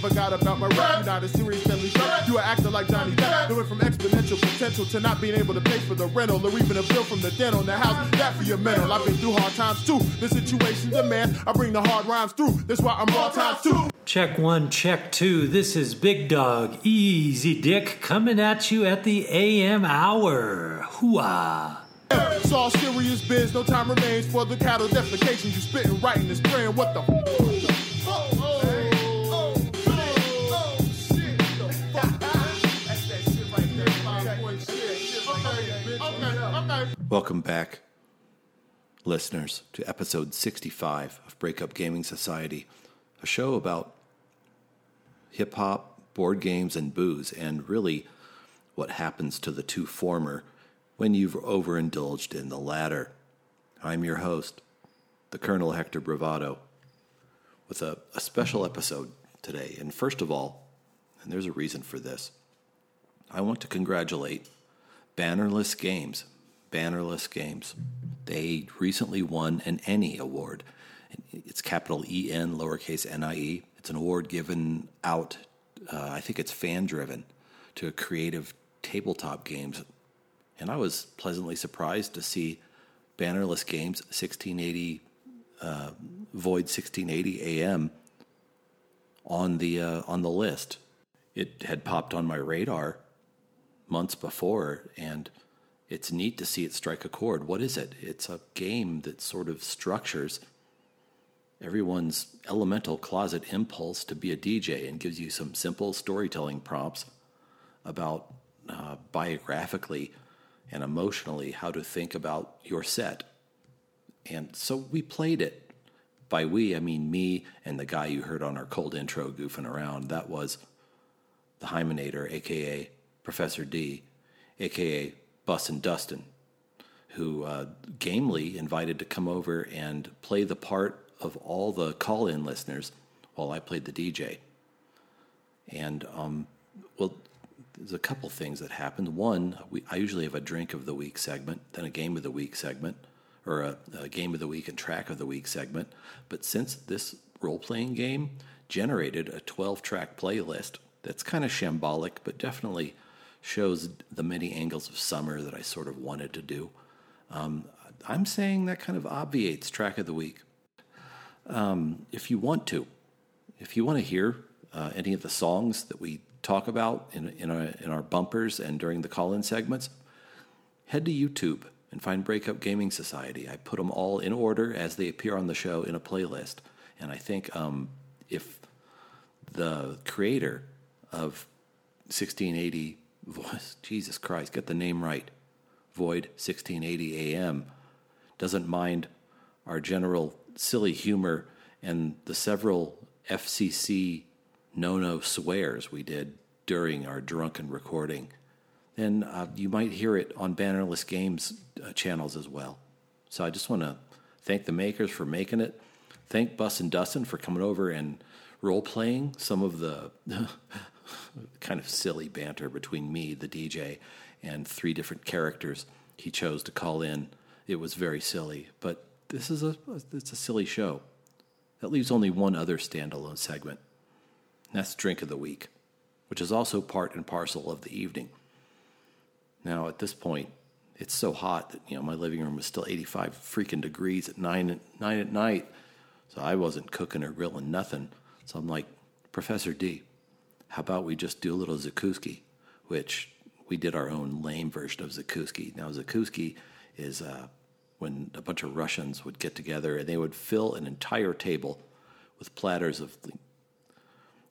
forgot about my rap. You're not a serious family show. You are acting like Johnny Depp. Doing from exponential potential to not being able to pay for the rental or even a bill from the dental. The house, that for your mental. I've been through hard times too. The situation demand I bring the hard rhymes through. That's why I'm all times too. Check one, check two. This is Big Dog, Easy Dick, coming at you at the AM hour. Hooah! It's all serious biz, no time remains for the cattle defecation. You spitting right in this brain, what the Welcome back, listeners, to episode 65 of Breakup Gaming Society, a show about hip hop, board games, and booze, and really what happens to the two former when you've overindulged in the latter. I'm your host, the Colonel Hector Bravado, with a, a special episode today. And first of all, and there's a reason for this, I want to congratulate Bannerless Games. Bannerless Games. They recently won an ENnie award. It's capital E N, lowercase N I E. It's an award given out, uh, I think it's fan driven, to creative tabletop games. And I was pleasantly surprised to see Bannerless Games 1680 uh, Void 1680 AM on the uh, on the list. It had popped on my radar months before, and it's neat to see it strike a chord. What is it? It's a game that sort of structures everyone's elemental closet impulse to be a DJ and gives you some simple storytelling prompts about uh, biographically and emotionally how to think about your set. And so we played it. By we, I mean me and the guy you heard on our cold intro goofing around. That was the Hymenator, aka Professor D, aka Bussin' Dustin, who uh, gamely invited to come over and play the part of all the call in listeners while I played the DJ. And, um, well, there's a couple things that happened. One, we, I usually have a drink of the week segment, then a game of the week segment, or a, a game of the week and track of the week segment. But since this role playing game generated a 12 track playlist that's kind of shambolic, but definitely shows the many angles of summer that I sort of wanted to do. Um, I'm saying that kind of obviates track of the week. Um, if you want to, if you want to hear uh, any of the songs that we talk about in, in, our, in our bumpers and during the call in segments, head to YouTube and find Breakup Gaming Society. I put them all in order as they appear on the show in a playlist. And I think um, if the creator of 1680 Jesus Christ, get the name right, Void 1680 AM, doesn't mind our general silly humor and the several FCC no no swears we did during our drunken recording, then uh, you might hear it on Bannerless Games uh, channels as well. So I just want to thank the makers for making it. Thank Bussin' Dustin for coming over and role playing some of the kind of silly banter between me, the DJ, and three different characters he chose to call in. It was very silly, but this is a it's a silly show. That leaves only one other standalone segment. that's drink of the week, which is also part and parcel of the evening. Now, at this point, it's so hot that you know my living room was still 85 freaking degrees at nine nine at night, so I wasn't cooking or grilling nothing. So I'm like, Professor D, how about we just do a little Zakouski, which we did our own lame version of Zakouski. Now, Zakouski is uh, when a bunch of Russians would get together and they would fill an entire table with platters of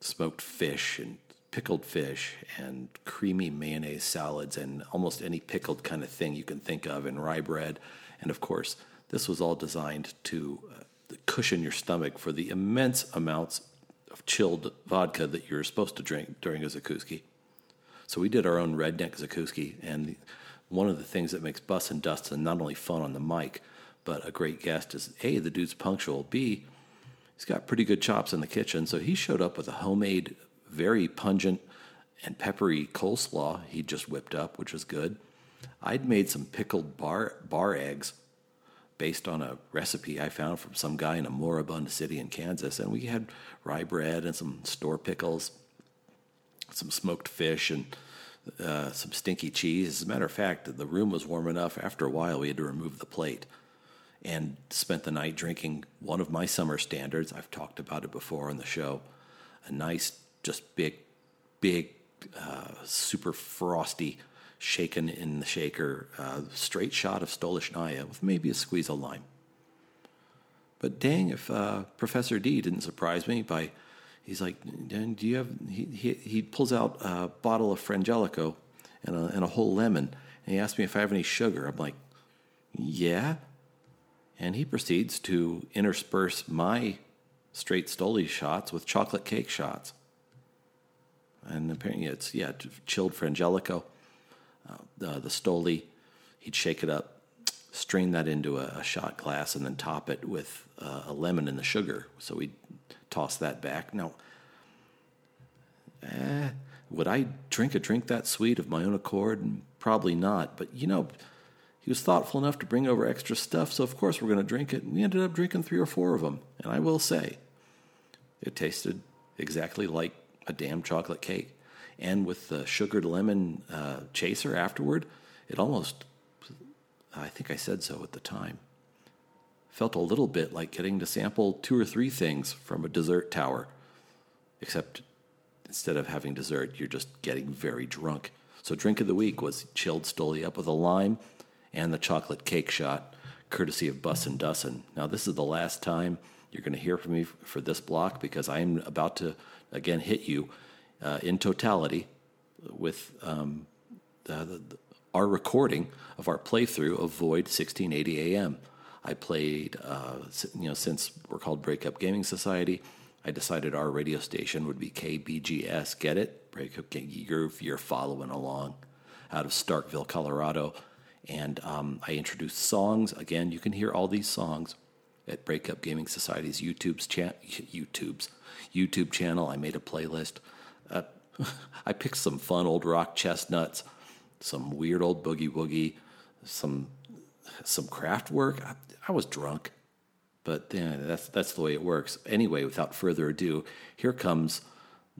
smoked fish and pickled fish and creamy mayonnaise salads and almost any pickled kind of thing you can think of and rye bread. And of course, this was all designed to uh, cushion your stomach for the immense amounts of chilled vodka that you're supposed to drink during a zakuski. So we did our own redneck zakuski, and one of the things that makes Bussin' Dustin not only fun on the mic, but a great guest is A, the dude's punctual, B, he's got pretty good chops in the kitchen, so he showed up with a homemade, very pungent and peppery coleslaw he just whipped up, which was good. I'd made some pickled bar bar eggs based on a recipe I found from some guy in a moribund city in Kansas. And we had rye bread and some store pickles, some smoked fish, and uh, some stinky cheese. As a matter of fact, the room was warm enough. After a while, we had to remove the plate and spent the night drinking one of my summer standards. I've talked about it before on the show. A nice, just big, big, uh, super frosty, shaken in the shaker, uh, straight shot of Stolichnaya with maybe a squeeze of lime. But dang, if uh, Professor D didn't surprise me by, he's like, do you have, he, he, he pulls out a bottle of Frangelico and a, and a whole lemon, and he asks me if I have any sugar. I'm like, yeah. And he proceeds to intersperse my straight Stoli shots with chocolate cake shots. And apparently it's, yeah, chilled Frangelico, uh, the, the Stoli. He'd shake it up, strain that into a, a shot glass, and then top it with uh, a lemon and the sugar. So we'd toss that back. Now, eh, would I drink a drink that sweet of my own accord? Probably not. But you know, he was thoughtful enough to bring over extra stuff, so of course we're going to drink it. And we ended up drinking three or four of them. And I will say, it tasted exactly like a damn chocolate cake. And with the sugared lemon uh, chaser afterward, it almost, I think I said so at the time, felt a little bit like getting to sample two or three things from a dessert tower. Except instead of having dessert, you're just getting very drunk. So, drink of the week was chilled Stoli up with a lime and the chocolate cake shot, courtesy of Bussin' Dustin. Now, this is the last time you're going to hear from me for this block because I am about to again hit you uh, in totality with um, the, the, our recording of our playthrough of Void 1680 AM. I played, uh, you know, since we're called Breakup Gaming Society, I decided our radio station would be KBGS. Get it? Breakup You're, you're following along out of Starkville, Colorado. And um, I introduced songs. Again, you can hear all these songs at Breakup Gaming Society's YouTube's cha- YouTube's YouTube channel. I made a playlist. I picked some fun old rock chestnuts, some weird old boogie woogie, some some Kraftwerk. I, I was drunk, but yeah, that's that's the way it works. Anyway, without further ado, here comes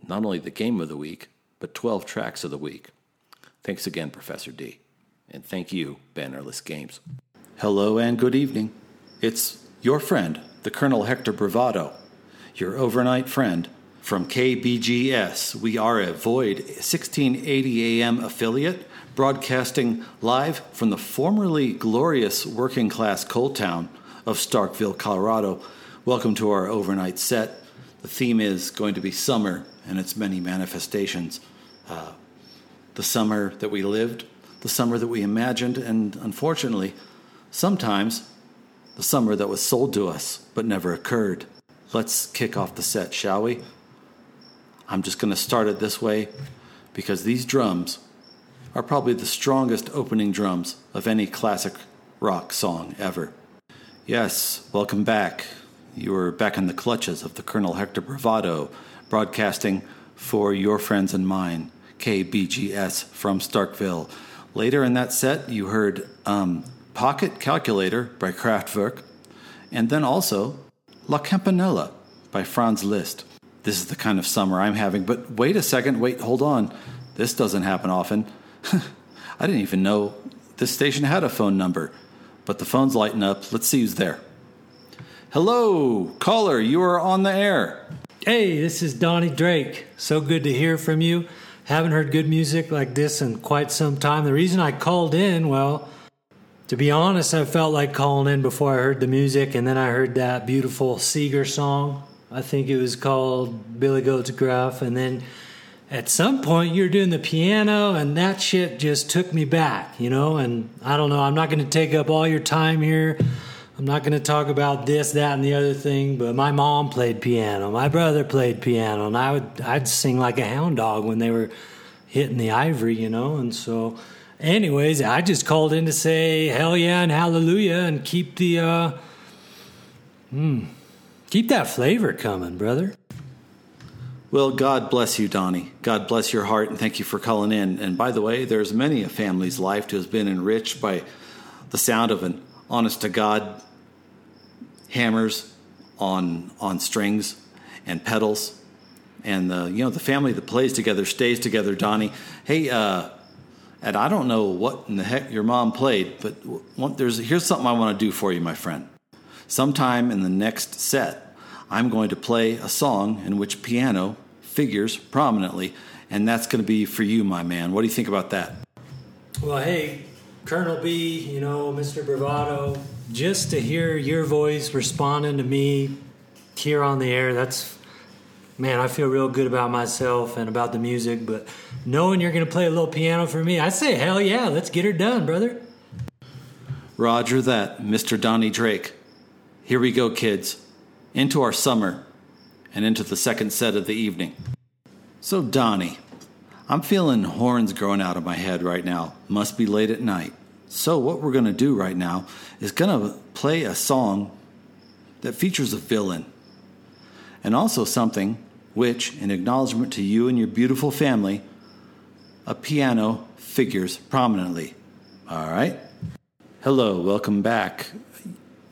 not only the game of the week, but 12 tracks of the week. Thanks again, Professor D. And thank you, Bannerless Games. Hello and good evening. It's your friend, the Colonel Hector Bravado, your overnight friend from KBGS. We are a Void 1680 AM affiliate, broadcasting live from the formerly glorious working class coal town of Starkville, Colorado. Welcome to our overnight set. The theme is going to be summer and its many manifestations. Uh, the summer that we lived, the summer that we imagined, and unfortunately, sometimes the summer that was sold to us but never occurred. Let's kick off the set, shall we? I'm just going to start it this way because these drums are probably the strongest opening drums of any classic rock song ever. Yes, welcome back. You are back in the clutches of the Colonel Hector Bravado, broadcasting for your friends and mine, KBGS from Starkville. Later in that set, you heard um, Pocket Calculator by Kraftwerk, and then also La Campanella by Franz Liszt. This is the kind of summer I'm having, but wait a second, wait, hold on. This doesn't happen often. I didn't even know this station had a phone number, but the phone's lighting up. Let's see who's there. Hello, caller, you are on the air. Hey, this is Donnie Drake. So good to hear from you. Haven't heard good music like this in quite some time. The reason I called in, well, to be honest, I felt like calling in before I heard the music, and then I heard that beautiful Seeger song. I think it was called Billy Goat's Gruff, and then at some point you're doing the piano, and that shit just took me back, you know. And I don't know, I'm not going to take up all your time here. I'm not going to talk about this, that, and the other thing, but my mom played piano. My brother played piano, and I would I'd sing like a hound dog when they were hitting the ivory, you know. And so, anyways, I just called in to say hell yeah and hallelujah, and keep the uh, hmm, keep that flavor coming, brother. Well, God bless you, Donnie. God bless your heart, and thank you for calling in. And by the way, there's many a family's life who has been enriched by the sound of an honest to God hammers on on strings and pedals, and the you know the family that plays together stays together. Donnie, hey, uh, and I don't know what in the heck your mom played, but there's here's something I want to do for you, my friend. Sometime in the next set, I'm going to play a song in which piano figures prominently, and that's going to be for you, my man. What do you think about that? Well, hey, Colonel B, you know, Mr. Bravado, just to hear your voice responding to me here on the air, that's, man, I feel real good about myself and about the music. But knowing you're going to play a little piano for me, I say, hell yeah, let's get her done, brother. Roger that, Mr. Donnie Drake. Here we go, kids, into our summer and into the second set of the evening. So, Donnie, I'm feeling horns growing out of my head right now. Must be late at night. So, what we're going to do right now is going to play a song that features a villain and also something which, in acknowledgement to you and your beautiful family, a piano figures prominently. All right? Hello, welcome back.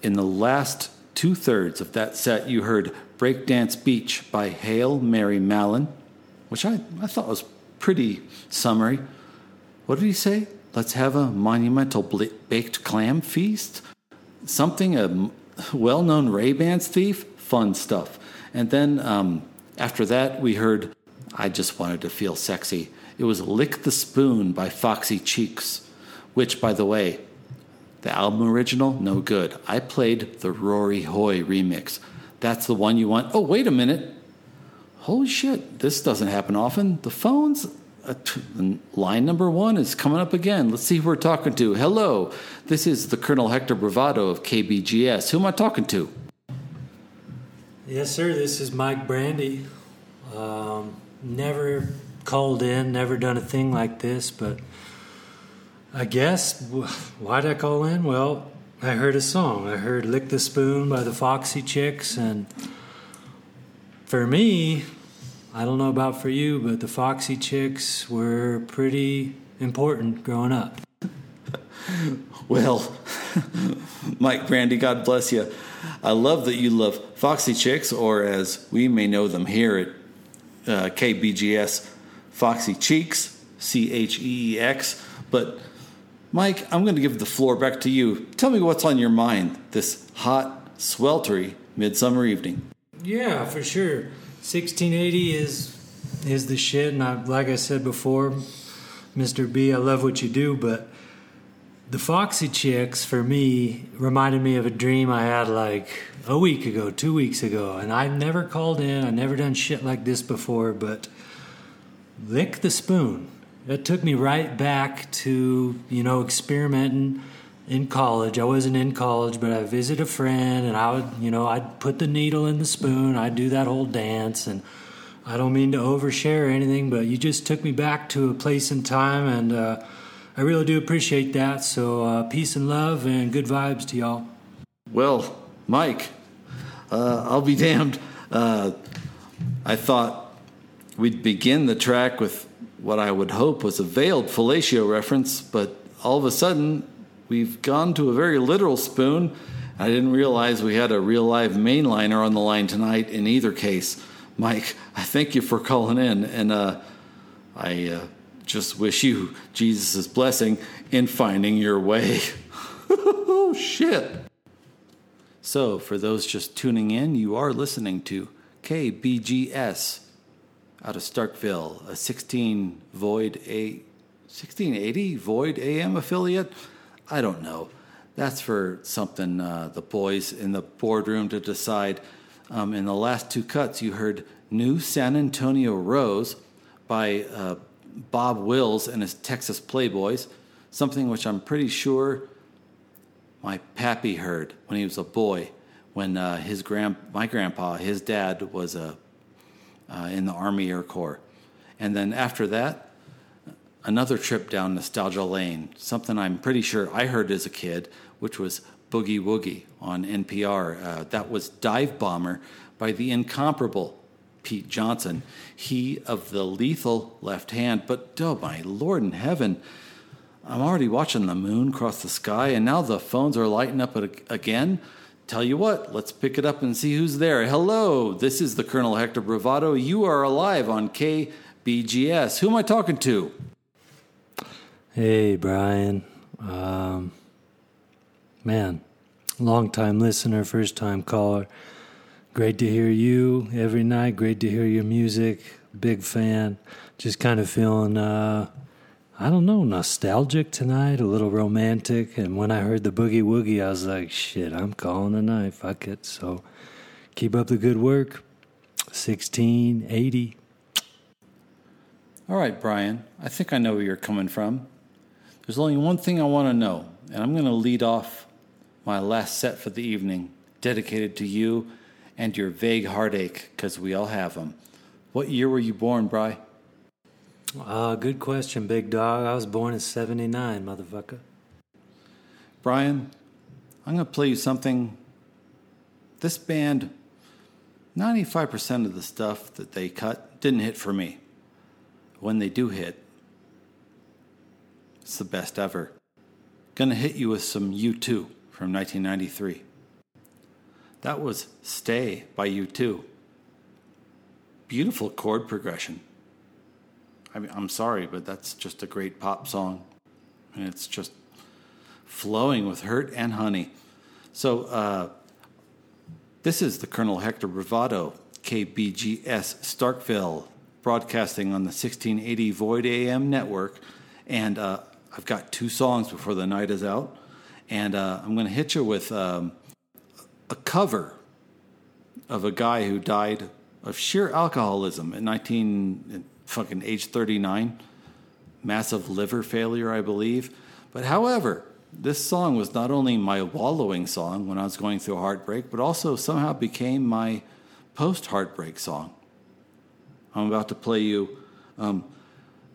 In the last two thirds of that set, you heard Breakdance Beach by Hail Mary Mallon, which I, I thought was pretty summary. What did he say? Let's have a monumental baked clam feast? Something a well known Ray Bans thief? Fun stuff. And then um, after that, we heard I Just Wanted to Feel Sexy. It was Lick the Spoon by Foxy Cheeks, which, by the way, the album original, no good. I played the Rory Hoy remix. That's the one you want. Oh, wait a minute. Holy shit, this doesn't happen often. The phone's uh, line number one is coming up again. Let's see who we're talking to. Hello, this is the Colonel Hector Bravado of KBGS. Who am I talking to? Yes, sir. This is Mike Brandy. Um, never called in, never done a thing like this, but I guess why'd I call in? Well, I heard a song. I heard "Lick the Spoon" by the Foxy Chicks, and for me, I don't know about for you, but the Foxy Chicks were pretty important growing up. well, Mike Brandy, God bless you. I love that you love Foxy Chicks, or as we may know them here at uh, KBGS, Foxy Cheeks, C H E E X. But Mike, I'm going to give the floor back to you. Tell me what's on your mind this hot, sweltery midsummer evening. Yeah, for sure. 1680 is is the shit, and I, like I said before, Mr. B, I love what you do, but the Foxy Chicks for me reminded me of a dream I had like a week ago, two weeks ago, and I've never called in. I've never done shit like this before, but lick the spoon. It took me right back to you know experimenting in college. I wasn't in college, but I visit a friend and I would, you know, I'd put the needle in the spoon. I'd do that whole dance. And I don't mean to overshare or anything, but you just took me back to a place in time. And uh, I really do appreciate that. So uh, peace and love and good vibes to y'all. Well, Mike, uh, I'll be damned. Uh, I thought we'd begin the track with what I would hope was a veiled fellatio reference, but all of a sudden We've gone to a very literal spoon. I didn't realize we had a real live mainliner on the line tonight in either case. Mike, I thank you for calling in, and uh, I uh, just wish you Jesus' blessing in finding your way. oh, shit. So, for those just tuning in, you are listening to KBGS out of Starkville, a 16 Void A 1680 Void AM affiliate. I don't know. That's for something uh, the boys in the boardroom to decide. Um, in the last two cuts, you heard New San Antonio Rose by uh, Bob Wills and his Texas Playboys, something which I'm pretty sure my pappy heard when he was a boy, when uh, his grand, my grandpa, his dad, was a, uh, in the Army Air Corps. And then after that, another trip down nostalgia lane, something I'm pretty sure I heard as a kid, which was Boogie Woogie on NPR. Uh, that was Dive Bomber by the incomparable Pete Johnson. He of the lethal left hand, but oh my lord in heaven, I'm already watching the moon cross the sky, and now the phones are lighting up again. Tell you what, let's pick it up and see who's there. Hello, this is the Colonel Hector Bravado. You are alive on KBGS. Who am I talking to? Hey, Brian. Um, man, long time listener, first time caller. Great to hear you every night. Great to hear your music. Big fan. Just kind of feeling, uh, I don't know, nostalgic tonight, a little romantic. And when I heard the boogie woogie, I was like, shit, I'm calling tonight. Fuck it. So keep up the good work. 1680. All right, Brian, I think I know where you're coming from. There's only one thing I want to know, and I'm going to lead off my last set for the evening, dedicated to you and your vague heartache, because we all have them. What year were you born, Bry? Uh, good question, big dog. I was born in 79, motherfucker. Brian, I'm going to play you something. This band, 95% of the stuff that they cut didn't hit for me. When they do hit, it's the best ever. Gonna hit you with some U2 from 1993. That was Stay by U2. Beautiful chord progression. I mean, I'm sorry, but that's just a great pop song. And it's just flowing with hurt and honey. So, uh, this is the Colonel Hector Bravado, KBGS Starkville, broadcasting on the 1680 Void AM network. And uh, I've got two songs before the night is out. And uh, I'm going to hit you with um, a cover of a guy who died of sheer alcoholism at 19, fucking age 39, massive liver failure, I believe. But however, this song was not only my wallowing song when I was going through a heartbreak, but also somehow became my post heartbreak song. I'm about to play you um,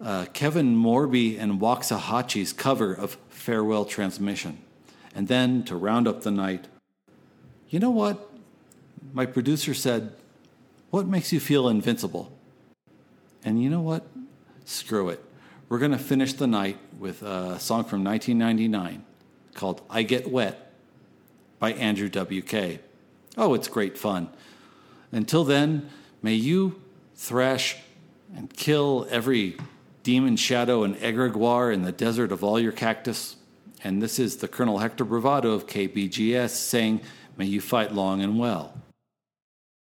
uh, Kevin Morby and Waxahatchee's cover of Farewell Transmission. And then to round up the night, you know what? My producer said, What makes you feel invincible? And you know what? Screw it. We're going to finish the night with a song from 1999 called I Get Wet by Andrew W.K. Oh, it's great fun. Until then, may you thrash and kill every demon shadow and egregore in the desert of all your cactus. And this is the Colonel Hector Bravado of KBGS saying, May you fight long and well.